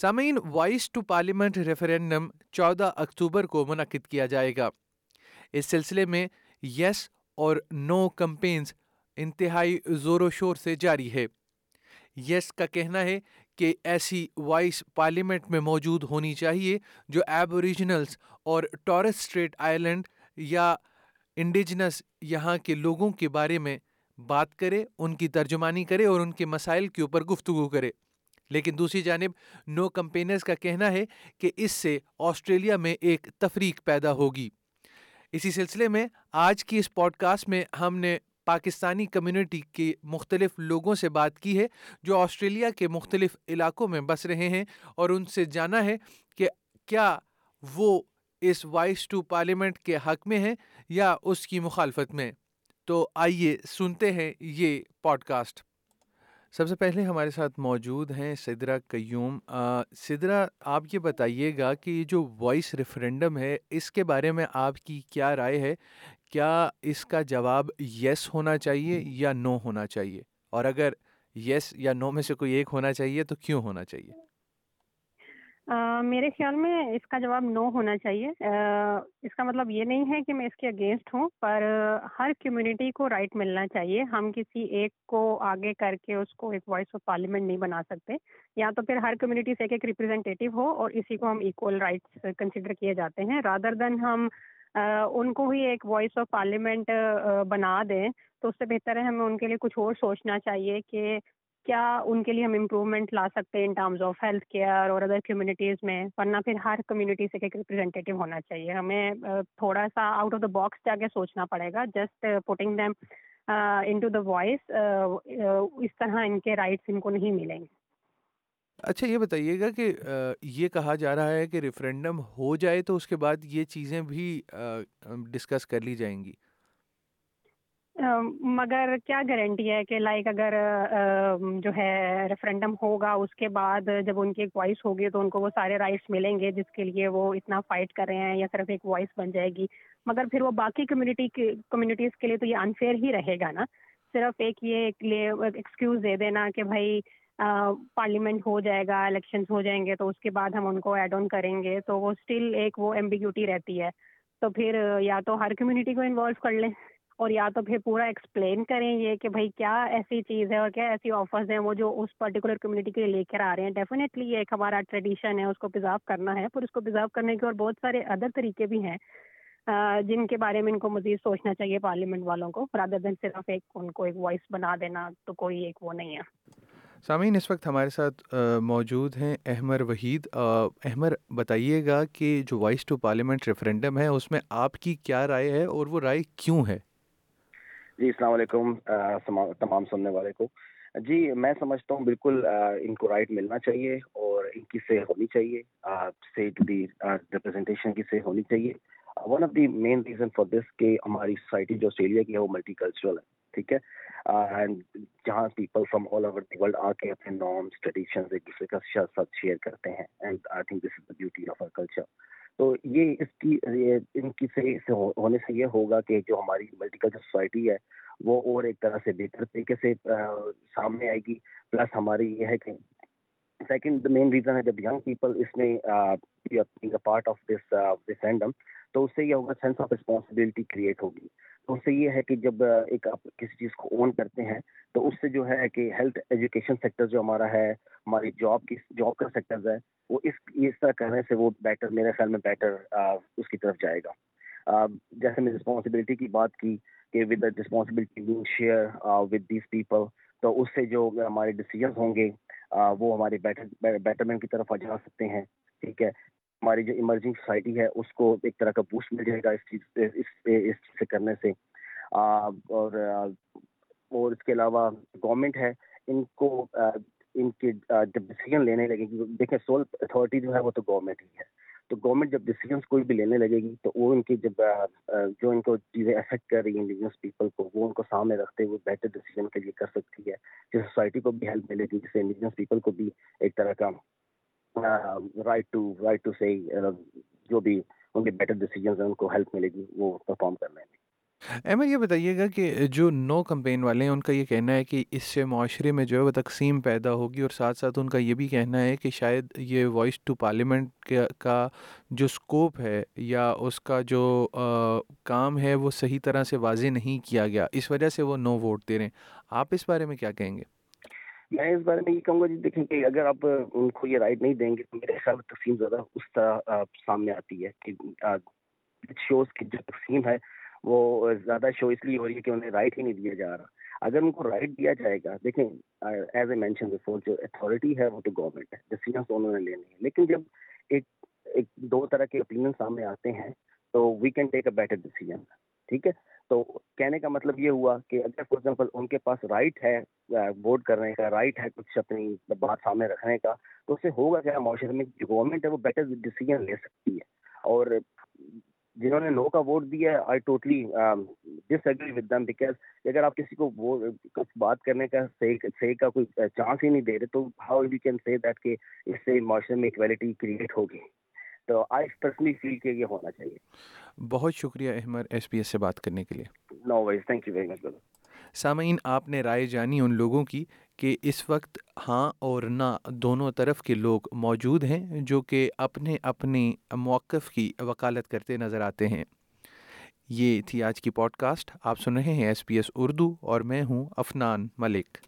سامعین، voice to parliament referendum چودہ اکتوبر کو منعقد کیا جائے گا۔ اس سلسلے میں یس اور نو کمپینز انتہائی زور و شور سے جاری ہے۔ یس کا کہنا ہے کہ ایسی وائس پارلیمنٹ میں موجود ہونی چاہیے جو ایبوریجنلز اور ٹورس اسٹریٹ آئی لینڈ یا انڈیجنس یہاں کے لوگوں کے بارے میں بات کرے، ان کی ترجمانی کرے اور ان کے مسائل کے اوپر گفتگو کرے۔ لیکن دوسری جانب، نو کمپینرز کا کہنا ہے کہ اس سے آسٹریلیا میں ایک تفریق پیدا ہوگی۔ اسی سلسلے میں آج کی اس پوڈ کاسٹ میں ہم نے پاکستانی کمیونٹی کے مختلف لوگوں سے بات کی ہے جو آسٹریلیا کے مختلف علاقوں میں بس رہے ہیں اور ان سے جانا ہے کہ کیا وہ اس وائس ٹو پارلیمنٹ کے حق میں ہیں یا اس کی مخالفت میں۔ تو آئیے سنتے ہیں یہ پوڈ کاسٹ۔ سب سے پہلے ہمارے ساتھ موجود ہیں سدرا قیوم۔ سدرا، آپ یہ بتائیے گا کہ یہ جو وائس ریفرینڈم ہے، اس کے بارے میں آپ کی کیا رائے ہے؟ کیا اس کا جواب یس ہونا چاہیے یا نو ہونا چاہیے؟ اور اگر یس یا نو میں سے کوئی ایک ہونا چاہیے تو کیوں ہونا چاہیے؟ میرے خیال میں اس کا جواب نو ہونا چاہیے۔ اس کا مطلب یہ نہیں ہے کہ میں اس کے اگینسٹ ہوں، پر ہر کمیونٹی کو رائٹ ملنا چاہیے۔ ہم کسی ایک کو آگے کر کے اس کو ایک وائس آف پارلیمنٹ نہیں بنا سکتے۔ یا تو پھر ہر کمیونٹی سے ایک ایک ریپرزینٹیو ہو اور اسی کو ہم ایکول رائٹس کنسیڈر کیے جاتے ہیں۔ رادر دین ہم ان کو ہی ایک وائس آف پارلیمنٹ بنا دیں، تو اس سے بہتر ہے ہمیں ان کے لیے کچھ اور سوچنا چاہیے کہ کیا ان کے لیے ہم امپروومنٹ لا سکتے ہیں in terms of health care اور ادر کمیونٹیز میں؟ ورنہ پھر ہر کمیونٹی سے ایک ریپرزینٹیو ہونا چاہیے۔ ہمیں تھوڑا سا آؤٹ آف دا باکس جا کے سوچنا پڑے گا۔ Just putting them in to the voice اس طرح ان کے رائٹس ان کو نہیں ملیں۔ گے اچھا یہ بتائیے گا کہ یہ کہا جا رہا ہے کہ ریفرینڈم ہو جائے تو اس کے بعد یہ چیزیں بھی ڈسکس کر لی جائیں گی۔ مگر کیا گارنٹی ہے کہ لائک اگر جو ہے ریفرینڈم ہوگا، اس کے بعد جب ان کی ایک وائس ہوگی تو ان کو وہ سارے رائٹس ملیں گے، جس کے لیے وہ اتنا فائٹ کر رہے ہیں یا صرف ایک وائس بن جائے گی۔ مگر پھر وہ باقی کمیونٹی کمیونٹیز کے لیے تو یہ انفیئر ہی رہے گا نا۔ صرف ایک یہ ایکسکیوز دے دینا کہ بھائی پارلیمنٹ ہو جائے گا الیکشنز ہو جائیں گے، تو اس کے بعد ہم ان کو ایڈ آن کریں گے۔ تو وہ اسٹل ایک وہ ایمبیگیوٹی رہتی ہے۔ تو پھر یا تو ہر کمیونٹی کو انوالو کر لیں۔ اور یا تو پھر پورا ایکسپلین کریں یہ کہ بھائی کیا ایسی چیز ہے اور کیا ایسی آفرز ہیں وہ جو اس پرٹیکولر کمیونٹی کے لیے لے کر آ رہے ہیں. ڈیفینیٹلی یہ ایک ہمارا ٹریڈیشن ہے، اس کو پرزرو کرنا ہے. پھر اس کو پرزرو کرنے کے اور بہت سارے ادر طریقے بھی ہیں جن کے بارے میں ان کو مزید سوچنا چاہیے پارلیمنٹ والوں کو. رادر دین صرف ایک ان کو ایک وائس بنا دینا تو کوئی ایک وہ نہیں ہے. سامعین، اس وقت ہمارے ساتھ موجود ہیں احمر وحید. احمر، بتائیے گا کہ جو وائس ٹو پارلیمنٹ ریفرینڈم ہے، اس میں آپ کی کیا رائے ہے اور وہ رائے کیوں ہے؟ جی السلام علیکم تمام سننے والے کو۔ جی میں سمجھتا ہوں بالکل ان کو رائٹ ملنا چاہیے اور ان کی سے ہونی چاہیے۔ سے ٹو دی ریپرزنٹیشن کی سے ہونی چاہیے۔ One of the main reason for this کہ ہماری سوسائٹی جو آسٹریلیا کی ہے وہ ملٹی کلچرل ہے، ٹھیک ہے؟ اینڈ جہاں people from all over the world آ کے اپنے نارمس ٹریڈیشنز ایک دوسرے کا ساتھ شیئر کرتے ہیں۔ And I think this is the beauty of our culture تو یہ اس کی ان کی سے ہونے سے یہ ہوگا کہ جو ہماری ملٹی کلچر سوسائٹی ہے، وہ اور ایک طرح سے بہتر طریقے سے سامنے آئے گی۔ پلس ہماری یہ ہے کہ سیکنڈ مین ریزن ہے جب ینگ پیپل اس میں part of this this referendum تو اس سے یہ ہوگا سینس آف رسپانسبلٹی کریٹ ہوگی۔ تو اس سے یہ ہے کہ جب ایک آپ کسی چیز کو اون کرتے ہیں، تو اس سے جو ہے کہ ہیلتھ ایجوکیشن سیکٹر جو ہمارا ہے، ہماری جاب کی جاب کا سیکٹر ہے، وہ اس اس طرح کرنے سے وہ بیٹر میرے خیال میں بیٹر اس کی طرف جائے گا۔ جیسے میں رسپانسبلٹی کی بات کی کہ with responsibility being share with these people تو اس سے جو ہمارے ڈیسیجنس ہوں گے وہ ہمارے بیٹر بیٹرمنٹ کی طرف جا سکتے ہیں۔ ٹھیک ہے؟ ہماری جو ایمرجنگ سوسائٹی ہے، اس کو ایک طرح کا بوسٹ مل جائے گا اس چیز، اس اس چیز سے کرنے سے۔ اور اور اس کے علاوہ گورنمنٹ ہے، ان کو ان کے جب ڈیسیجن لینے لگے گی، دیکھیں سول اتھارٹی جو ہے وہ تو گورنمنٹ ہی ہے۔ تو گورنمنٹ جب ڈیسیجنس کوئی بھی لینے لگے گی، تو وہ ان کی جب جو ان کو چیزیں افیکٹ کر رہی ہیں انڈیجنس پیپل کو، وہ ان کو سامنے رکھتے ہوئے بیٹر ڈیسیجن کے لیے کر سکتی ہے۔ جس سوسائٹی کو بھی ہیلپ ملے گی، جس سے انڈیجنس پیپل کو بھی ایک طرح کا رائٹ ٹو رائٹ ٹو سے جو بھی ان کے بیٹر ڈیسیجنس ہیں، ان کو ہیلپ ملے گی، وہ پرفارم کرنے میں احمد، یہ بتائیے گا کہ جو نو کمپین والے ہیں، ان کا یہ کہنا ہے کہ اس سے معاشرے میں جو ہے وہ تقسیم پیدا ہوگی، اور ساتھ ساتھ ان کا یہ بھی کہنا ہے کہ شاید یہ وائس ٹو پارلیمنٹ کا جو سکوپ ہے، یا اس کا جو کام ہے، وہ صحیح طرح سے واضح نہیں کیا گیا۔ اس وجہ سے وہ نو ووٹ دے رہے ہیں۔ آپ اس بارے میں کیا کہیں گے؟ میں اس بارے میں یہ کہوں گا جی دیکھیں کہ اگر آپ ان کو یہ رائٹ نہیں دیں گے تو میرے خیال میں تقسیم زیادہ اس طرح سامنے آتی ہے کہ شوز کی جو تقسیم ہے وہ زیادہ شو اس لیے ہو رہی ہے کہ انہیں رائٹ ہی نہیں دیا جا رہا۔ اگر ان کو رائٹ دیا جائے گا، دیکھیں ایز اے مینشن بفور جو اتھارٹی ہے وہ تو گورنمنٹ ہے ڈسیزنس انہوں نے لینے ہیں۔ لیکن جب ایک ایک دو طرح کے اوپینین سامنے آتے ہیں تو we can take a better decision ٹھیک ہے؟ تو کہنے کا مطلب یہ ہوا کہ اگر فار ایگزامپل ان کے پاس رائٹ ہے ووٹ کرنے کا رائٹ ہے کچھ اپنی بات سامنے رکھنے کا، تو اس سے ہوگا کیا معاشرے میں جو گورنمنٹ ہے وہ بیٹر ڈیسیجن لے سکتی ہے۔ اور جنہوں نے نو کا ووٹ دیا ہے I totally disagree with them because اگر آپ کسی کو کچھ بات کرنے کا صحیح صحیح کا کوئی چانس ہی نہیں دے رہے تو how you can say that کہ اس سے معاشرے میں اکویلٹی کریٹ ہوگی۔ تو آئی پرسنلی فیل کہ یہ ہونا چاہیے۔ بہت شکریہ احمد ایس پی ایس سے بات کرنے کے لیے۔ نو وائز تھینک یو ویری مچ سامعین آپ نے رائے جانی ان لوگوں کی کہ اس وقت ہاں اور نہ دونوں طرف کے لوگ موجود ہیں جو کہ اپنے اپنے موقف کی وکالت کرتے نظر آتے ہیں۔ یہ تھی آج کی پوڈ کاسٹ آپ سن رہے ہیں ایس پی ایس اردو اور میں ہوں افنان ملک۔